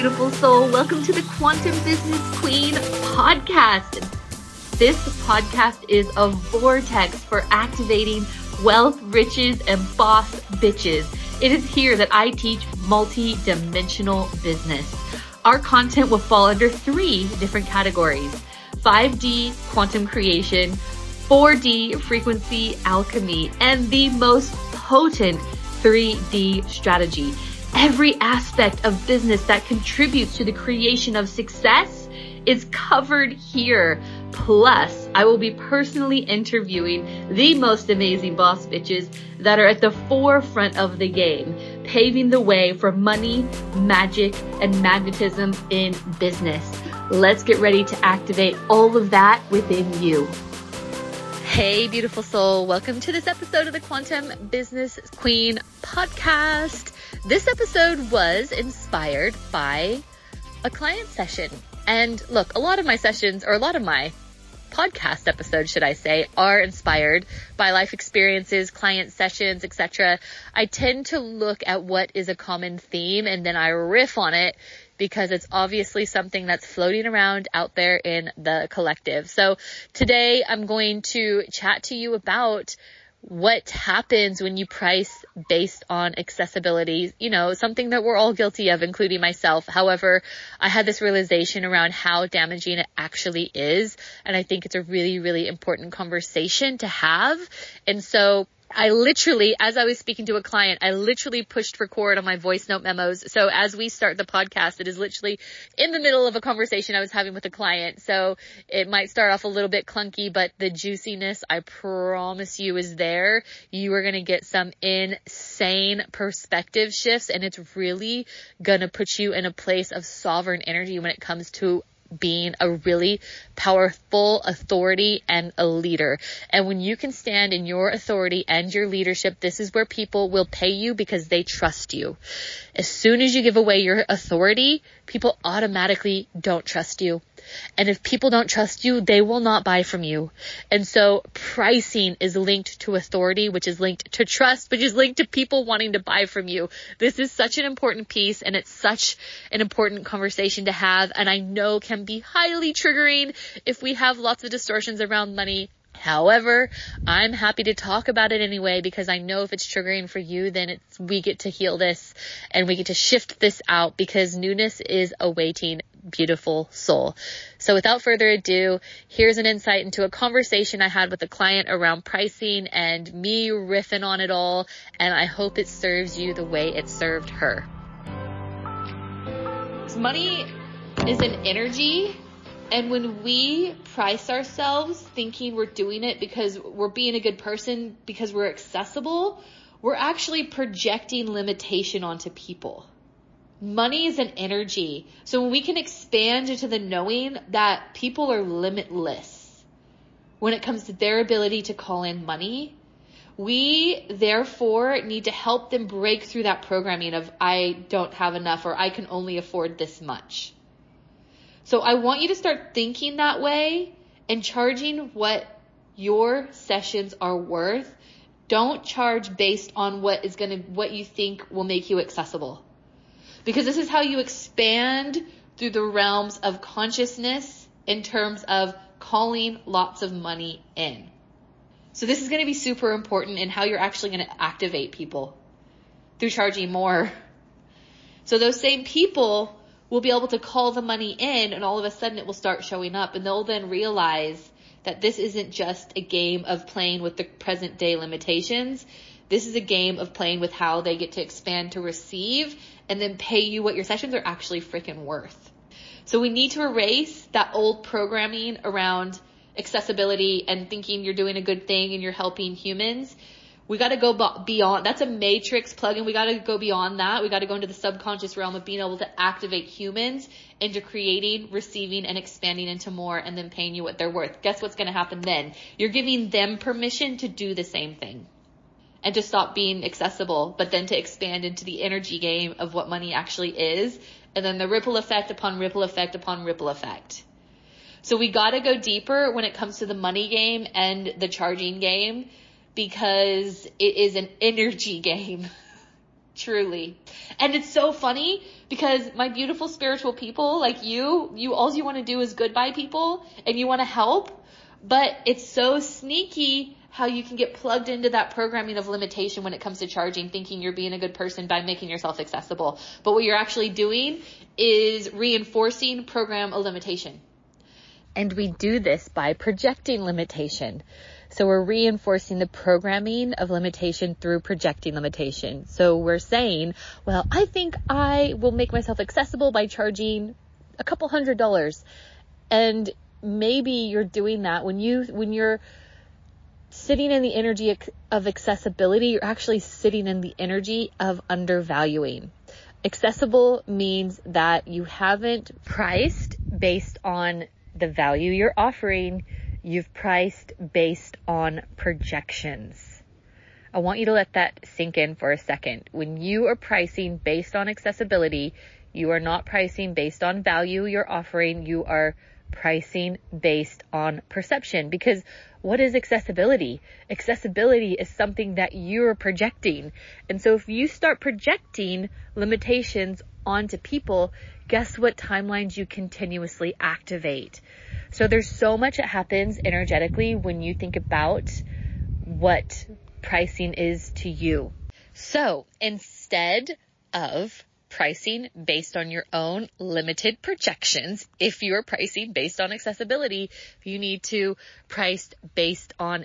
beautiful soul. Welcome to the Quantum Business Queen podcast. This podcast is a vortex for activating wealth, riches, and boss bitches. It is here that I teach multi dimensional business. Our content will fall under three different categories 5D quantum creation, 4D frequency alchemy, and the most potent 3D strategy every aspect of business that contributes to the creation of success is covered here. Plus, I will be personally interviewing the most amazing boss bitches that are at the forefront of the game, paving the way for money, magic, and magnetism in business. Let's get ready to activate all of that within you. Hey, beautiful soul. Welcome to this episode of the Quantum Business Queen podcast. This episode was inspired by a client session. And look, a lot of my sessions, or a lot of my podcast episodes, should I say, are inspired by life experiences, client sessions, etc. I tend to look at what is a common theme and then I riff on it because it's obviously something that's floating around out there in the collective. So today I'm going to chat to you about what happens when you price based on accessibility, you know, something that we're all guilty of, including myself. However, I had this realization around how damaging it actually is. And I think it's a really, really important conversation to have. And so I literally, as I was speaking to a client, I literally pushed record on my voice note memos. So as we start the podcast, it is literally in the middle of a conversation I was having with a client. So it might start off a little bit clunky, but the juiciness, I promise you is there. You are going to get some insane perspective shifts and it's really going to put you in a place of sovereign energy when it comes to being a really powerful authority and a leader. And when you can stand in your authority and your leadership, this is where people will pay you because they trust you. As soon as you give away your authority, people automatically don't trust you. And if people don't trust you, they will not buy from you. And so pricing is linked to authority, which is linked to trust, which is linked to people wanting to buy from you. This is such an important piece and it's such an important conversation to have. And I know can be highly triggering if we have lots of distortions around money However, I'm happy to talk about it anyway because I know if it's triggering for you, then it's, we get to heal this and we get to shift this out because newness is awaiting beautiful soul. So without further ado, here's an insight into a conversation I had with a client around pricing and me riffing on it all. And I hope it serves you the way it served her. Money is an energy and when we price ourselves thinking we're doing it because we're being a good person, because we're accessible, we're actually projecting limitation onto people. Money is an energy. So when we can expand into the knowing that people are limitless when it comes to their ability to call in money, we therefore need to help them break through that programming of I don't have enough or I can only afford this much. So I want you to start thinking that way and charging what your sessions are worth. Don't charge based on what is going to, what you think will make you accessible. Because this is how you expand through the realms of consciousness in terms of calling lots of money in. So this is going to be super important in how you're actually going to activate people through charging more. So those same people will be able to call the money in and all of a sudden it will start showing up and they'll then realize that this isn't just a game of playing with the present day limitations. This is a game of playing with how they get to expand to receive and then pay you what your sessions are actually freaking worth. So we need to erase that old programming around accessibility and thinking you're doing a good thing and you're helping humans we got to go beyond. That's a matrix plugin. We got to go beyond that. We got to go into the subconscious realm of being able to activate humans into creating, receiving, and expanding into more and then paying you what they're worth. Guess what's going to happen then? You're giving them permission to do the same thing and to stop being accessible, but then to expand into the energy game of what money actually is. And then the ripple effect upon ripple effect upon ripple effect. So we got to go deeper when it comes to the money game and the charging game because it is an energy game. Truly. And it's so funny because my beautiful spiritual people like you, you all you want to do is good by people and you want to help, but it's so sneaky how you can get plugged into that programming of limitation when it comes to charging, thinking you're being a good person by making yourself accessible. But what you're actually doing is reinforcing program a limitation. And we do this by projecting limitation. So we're reinforcing the programming of limitation through projecting limitation. So we're saying, well, I think I will make myself accessible by charging a couple hundred dollars. And maybe you're doing that when you, when you're sitting in the energy of accessibility, you're actually sitting in the energy of undervaluing. Accessible means that you haven't priced based on the value you're offering You've priced based on projections. I want you to let that sink in for a second. When you are pricing based on accessibility, you are not pricing based on value you're offering. You are pricing based on perception because what is accessibility? Accessibility is something that you're projecting. And so if you start projecting limitations onto people, guess what timelines you continuously activate? So there's so much that happens energetically when you think about what pricing is to you. So instead of pricing based on your own limited projections. If you're pricing based on accessibility, you need to price based on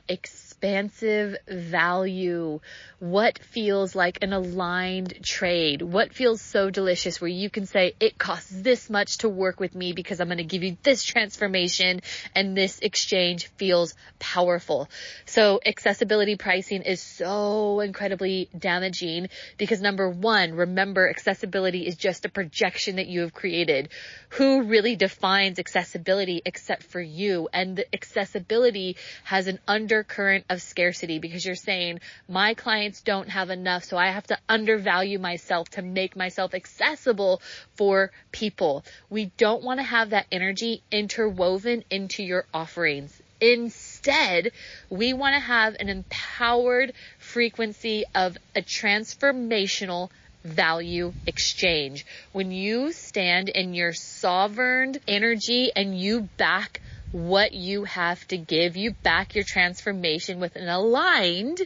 expansive value. What feels like an aligned trade? What feels so delicious where you can say it costs this much to work with me because I'm going to give you this transformation and this exchange feels powerful. So accessibility pricing is so incredibly damaging because number one, remember accessibility is just a projection that you have created. Who really defines accessibility except for you? And the accessibility has an undercurrent of scarcity because you're saying my clients don't have enough. So I have to undervalue myself to make myself accessible for people. We don't want to have that energy interwoven into your offerings. Instead, we want to have an empowered frequency of a transformational value exchange. When you stand in your sovereign energy and you back what you have to give, you back your transformation with an aligned,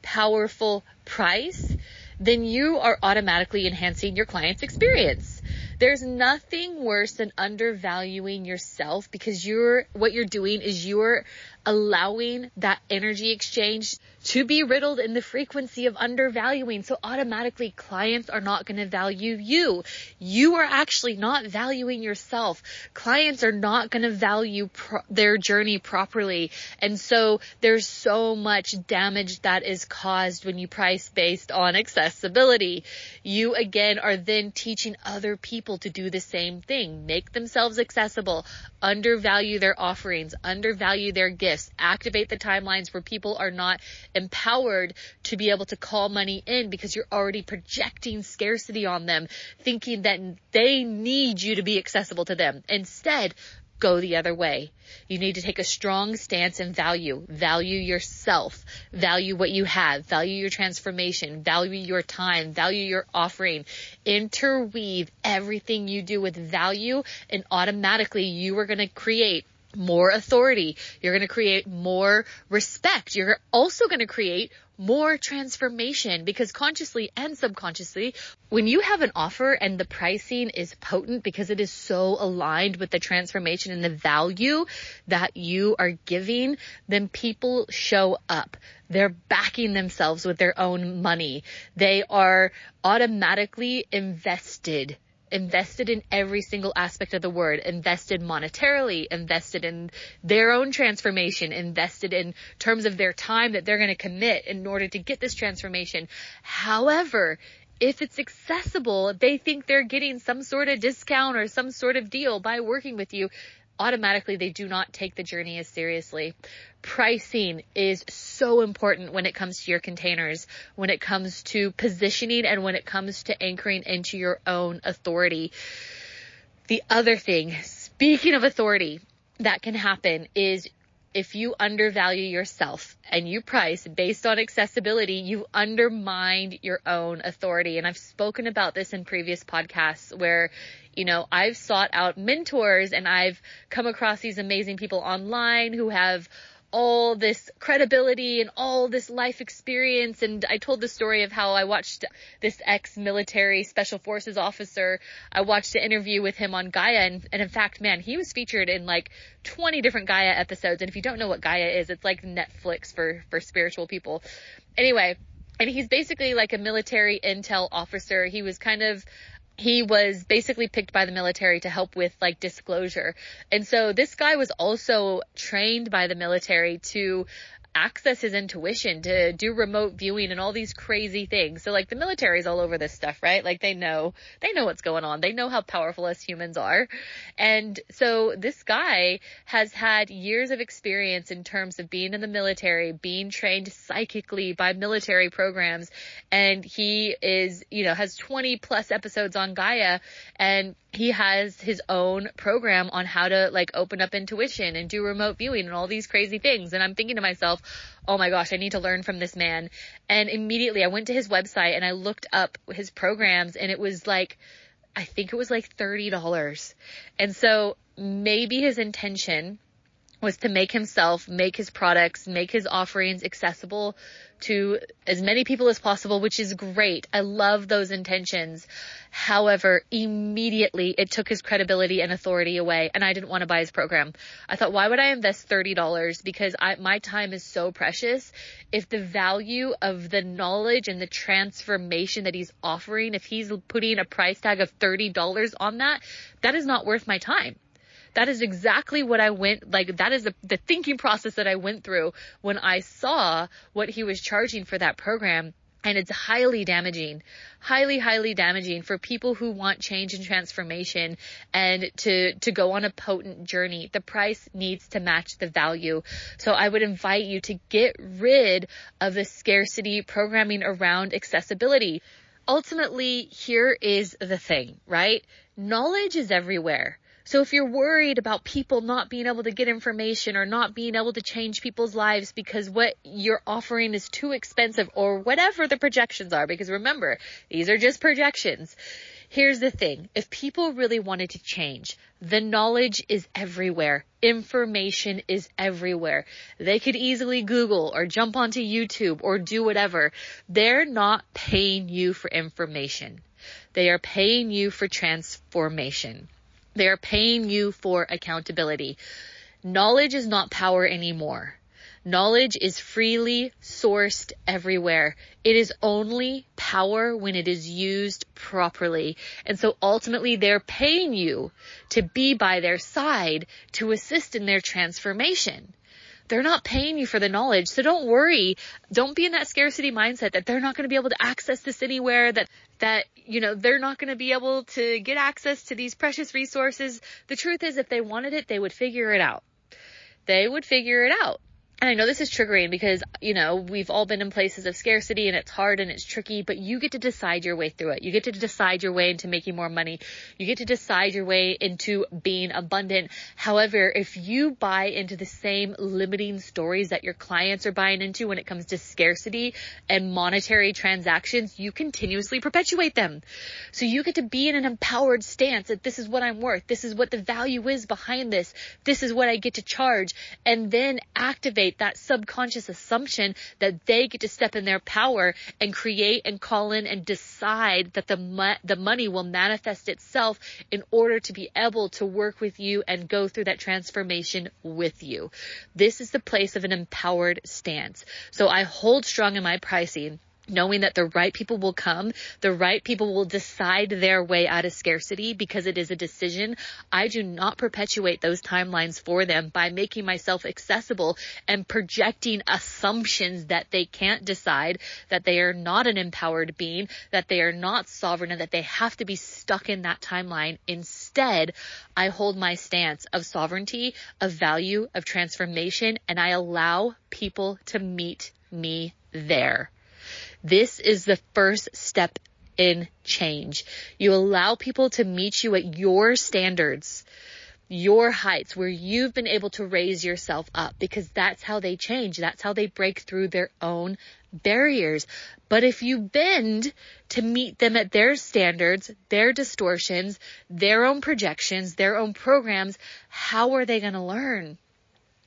powerful price, then you are automatically enhancing your client's experience. There's nothing worse than undervaluing yourself because you're, what you're doing is you're allowing that energy exchange to be riddled in the frequency of undervaluing. So automatically clients are not going to value you. You are actually not valuing yourself. Clients are not going to value pro- their journey properly. And so there's so much damage that is caused when you price based on accessibility. You again are then teaching other people to do the same thing. Make themselves accessible, undervalue their offerings, undervalue their gifts, activate the timelines where people are not empowered to be able to call money in because you're already projecting scarcity on them, thinking that they need you to be accessible to them. Instead, go the other way. You need to take a strong stance and value. Value yourself. Value what you have. Value your transformation. Value your time. Value your offering. Interweave everything you do with value and automatically you are going to create more authority. You're going to create more respect. You're also going to create more transformation because consciously and subconsciously, when you have an offer and the pricing is potent because it is so aligned with the transformation and the value that you are giving, then people show up. They're backing themselves with their own money. They are automatically invested invested in every single aspect of the word, invested monetarily, invested in their own transformation, invested in terms of their time that they're going to commit in order to get this transformation. However, if it's accessible, they think they're getting some sort of discount or some sort of deal by working with you automatically they do not take the journey as seriously. Pricing is so important when it comes to your containers, when it comes to positioning and when it comes to anchoring into your own authority. The other thing, speaking of authority, that can happen is if you undervalue yourself and you price based on accessibility, you undermined your own authority. And I've spoken about this in previous podcasts where, you know, I've sought out mentors and I've come across these amazing people online who have all this credibility and all this life experience. And I told the story of how I watched this ex-military special forces officer. I watched an interview with him on Gaia. And, and in fact, man, he was featured in like 20 different Gaia episodes. And if you don't know what Gaia is, it's like Netflix for, for spiritual people. Anyway, and he's basically like a military intel officer. He was kind of he was basically picked by the military to help with like disclosure. And so this guy was also trained by the military to access his intuition to do remote viewing and all these crazy things. So like the military's all over this stuff, right? Like they know, they know what's going on. They know how powerful us humans are. And so this guy has had years of experience in terms of being in the military, being trained psychically by military programs. And he is, you know, has 20 plus episodes on Gaia and he has his own program on how to like open up intuition and do remote viewing and all these crazy things. And I'm thinking to myself, oh my gosh, I need to learn from this man. And immediately I went to his website and I looked up his programs and it was like, I think it was like $30. And so maybe his intention was to make himself, make his products, make his offerings accessible to as many people as possible, which is great. I love those intentions. However, immediately it took his credibility and authority away and I didn't want to buy his program. I thought, why would I invest $30? Because I, my time is so precious. If the value of the knowledge and the transformation that he's offering, if he's putting a price tag of $30 on that, that is not worth my time. That is exactly what I went, like, that is the, the thinking process that I went through when I saw what he was charging for that program. And it's highly damaging, highly, highly damaging for people who want change and transformation and to, to go on a potent journey. The price needs to match the value. So I would invite you to get rid of the scarcity programming around accessibility. Ultimately, here is the thing, right? Knowledge is everywhere. So if you're worried about people not being able to get information or not being able to change people's lives because what you're offering is too expensive or whatever the projections are, because remember, these are just projections. Here's the thing. If people really wanted to change, the knowledge is everywhere. Information is everywhere. They could easily Google or jump onto YouTube or do whatever. They're not paying you for information. They are paying you for transformation. They're paying you for accountability. Knowledge is not power anymore. Knowledge is freely sourced everywhere. It is only power when it is used properly. And so ultimately they're paying you to be by their side to assist in their transformation. They're not paying you for the knowledge. So don't worry. Don't be in that scarcity mindset that they're not going to be able to access this anywhere, that, that, you know, they're not going to be able to get access to these precious resources. The truth is if they wanted it, they would figure it out. They would figure it out and I know this is triggering because, you know, we've all been in places of scarcity and it's hard and it's tricky, but you get to decide your way through it. You get to decide your way into making more money. You get to decide your way into being abundant. However, if you buy into the same limiting stories that your clients are buying into when it comes to scarcity and monetary transactions, you continuously perpetuate them. So you get to be in an empowered stance that this is what I'm worth. This is what the value is behind this. This is what I get to charge and then activate activate that subconscious assumption that they get to step in their power and create and call in and decide that the mo- the money will manifest itself in order to be able to work with you and go through that transformation with you. This is the place of an empowered stance. So I hold strong in my pricing knowing that the right people will come, the right people will decide their way out of scarcity because it is a decision. I do not perpetuate those timelines for them by making myself accessible and projecting assumptions that they can't decide, that they are not an empowered being, that they are not sovereign and that they have to be stuck in that timeline. Instead, I hold my stance of sovereignty, of value, of transformation, and I allow people to meet me there. This is the first step in change. You allow people to meet you at your standards. your heights where you've been able to raise yourself up because that's how they change. That's how they break through their own barriers. But if you bend to meet them at their standards, their distortions, their own projections, their own programs, how are they going to learn?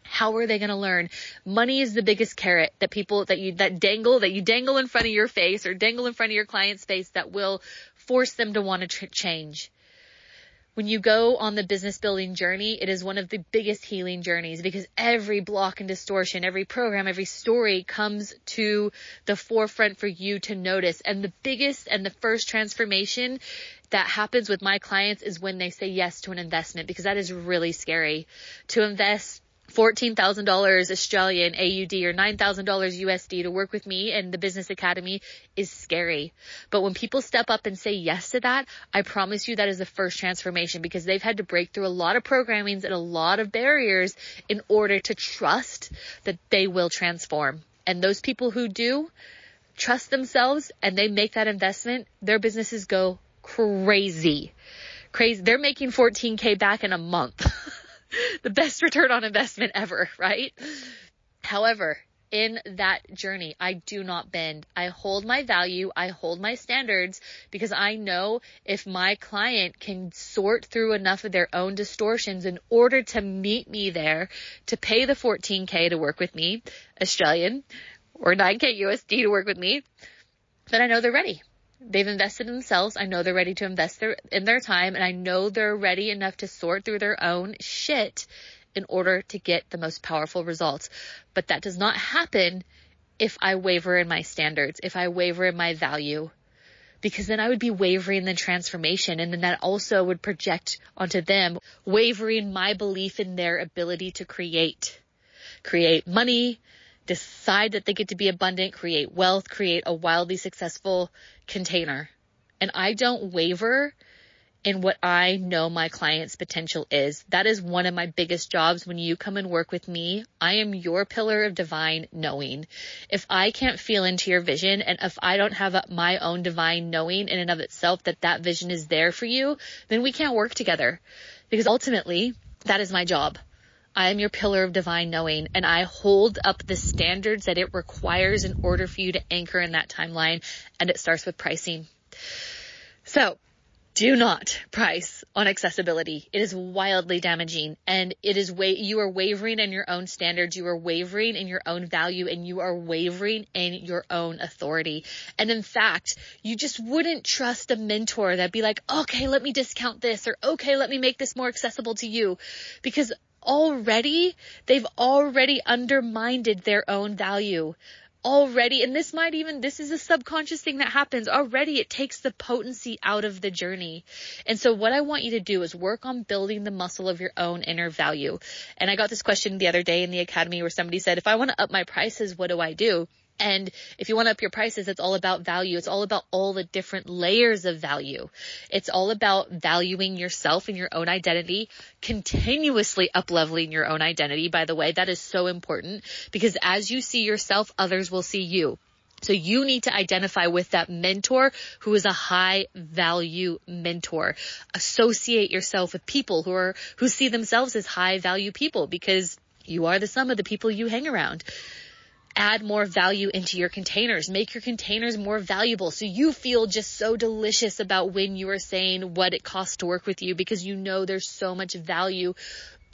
How are they going to learn? Money is the biggest carrot that people that you that dangle that you dangle in front of your face or dangle in front of your client's face that will force them to want to tr- change when you go on the business building journey, it is one of the biggest healing journeys because every block and distortion, every program, every story comes to the forefront for you to notice. And the biggest and the first transformation that happens with my clients is when they say yes to an investment because that is really scary to invest $14,000 Australian AUD or $9,000 USD to work with me and the Business Academy is scary. But when people step up and say yes to that, I promise you that is the first transformation because they've had to break through a lot of programmings and a lot of barriers in order to trust that they will transform. And those people who do trust themselves and they make that investment, their businesses go crazy. Crazy. They're making 14K back in a month. the best return on investment ever, right? However, in that journey, I do not bend. I hold my value. I hold my standards because I know if my client can sort through enough of their own distortions in order to meet me there to pay the 14K to work with me, Australian, or 9K USD to work with me, then I know they're ready. They've invested in themselves. I know they're ready to invest their, in their time and I know they're ready enough to sort through their own shit in order to get the most powerful results. But that does not happen if I waver in my standards, if I waver in my value, because then I would be wavering in the transformation and then that also would project onto them, wavering my belief in their ability to create, create money, decide that they get to be abundant, create wealth, create a wildly successful container. And I don't waver in what I know my client's potential is. That is one of my biggest jobs when you come and work with me. I am your pillar of divine knowing. If I can't feel into your vision and if I don't have my own divine knowing in and of itself that that vision is there for you, then we can't work together because ultimately that is my job. I am your pillar of divine knowing and I hold up the standards that it requires in order for you to anchor in that timeline. And it starts with pricing. So do not price on accessibility. It is wildly damaging and it is way, you are wavering in your own standards. You are wavering in your own value and you are wavering in your own authority. And in fact, you just wouldn't trust a mentor that'd be like, okay, let me discount this or okay, let me make this more accessible to you because already, they've already undermined their own value. Already, and this might even, this is a subconscious thing that happens. Already it takes the potency out of the journey. And so what I want you to do is work on building the muscle of your own inner value. And I got this question the other day in the academy where somebody said, if I want to up my prices, what do I do? And if you want to up your prices, it's all about value. It's all about all the different layers of value. It's all about valuing yourself and your own identity, continuously up leveling your own identity. By the way, that is so important because as you see yourself, others will see you. So you need to identify with that mentor who is a high value mentor. Associate yourself with people who are, who see themselves as high value people because you are the sum of the people you hang around add more value into your containers. Make your containers more valuable so you feel just so delicious about when you are saying what it costs to work with you because you know there's so much value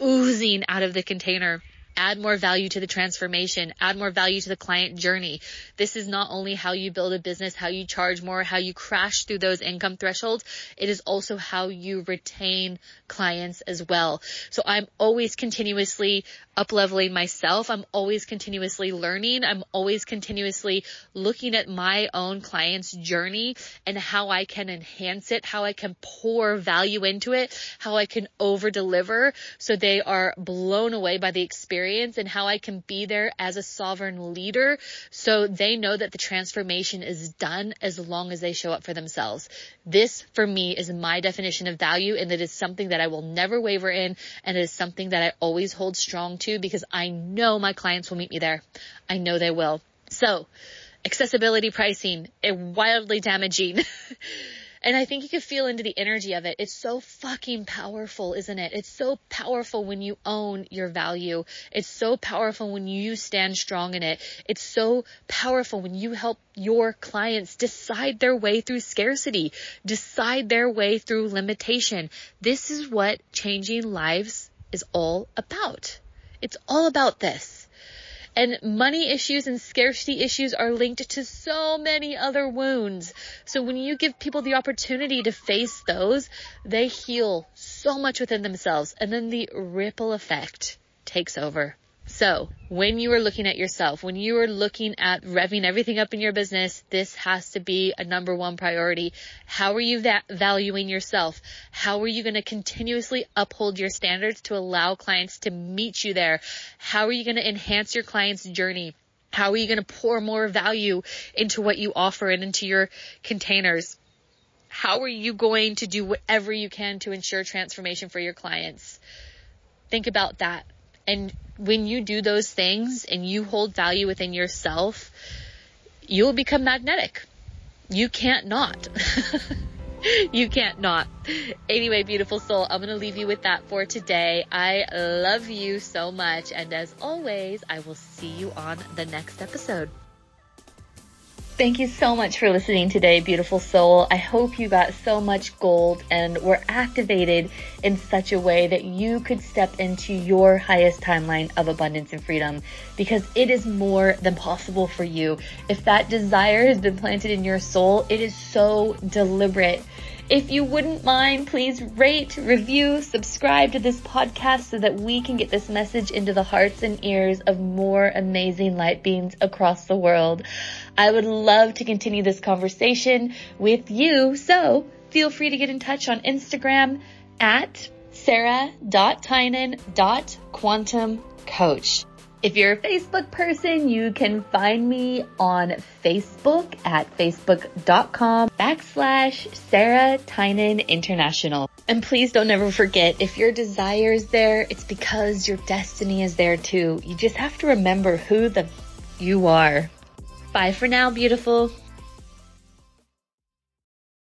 oozing out of the container add more value to the transformation, add more value to the client journey. This is not only how you build a business, how you charge more, how you crash through those income thresholds. It is also how you retain clients as well. So I'm always continuously up leveling myself. I'm always continuously learning. I'm always continuously looking at my own client's journey and how I can enhance it, how I can pour value into it, how I can over deliver so they are blown away by the experience experience and how I can be there as a sovereign leader so they know that the transformation is done as long as they show up for themselves. This for me is my definition of value and it is something that I will never waver in and it is something that I always hold strong to because I know my clients will meet me there. I know they will. So accessibility pricing, wildly damaging. And I think you can feel into the energy of it. It's so fucking powerful, isn't it? It's so powerful when you own your value. It's so powerful when you stand strong in it. It's so powerful when you help your clients decide their way through scarcity, decide their way through limitation. This is what changing lives is all about. It's all about this. And money issues and scarcity issues are linked to so many other wounds. So when you give people the opportunity to face those, they heal so much within themselves and then the ripple effect takes over. So when you are looking at yourself, when you are looking at revving everything up in your business, this has to be a number one priority. How are you va- valuing yourself? How are you going to continuously uphold your standards to allow clients to meet you there? How are you going to enhance your client's journey? How are you going to pour more value into what you offer and into your containers? How are you going to do whatever you can to ensure transformation for your clients? Think about that. And when you do those things and you hold value within yourself, you will become magnetic. You can't not. you can't not. Anyway, beautiful soul, I'm going to leave you with that for today. I love you so much. And as always, I will see you on the next episode. Thank you so much for listening today, beautiful soul. I hope you got so much gold and were activated in such a way that you could step into your highest timeline of abundance and freedom because it is more than possible for you. If that desire has been planted in your soul, it is so deliberate if you wouldn't mind, please rate, review, subscribe to this podcast so that we can get this message into the hearts and ears of more amazing light beings across the world. I would love to continue this conversation with you, so feel free to get in touch on Instagram at sarah.tynan.quantumcoach. If you're a Facebook person, you can find me on Facebook at facebook.com backslash Sarah Tynan International. And please don't ever forget, if your desire is there, it's because your destiny is there too. You just have to remember who the you are. Bye for now, beautiful.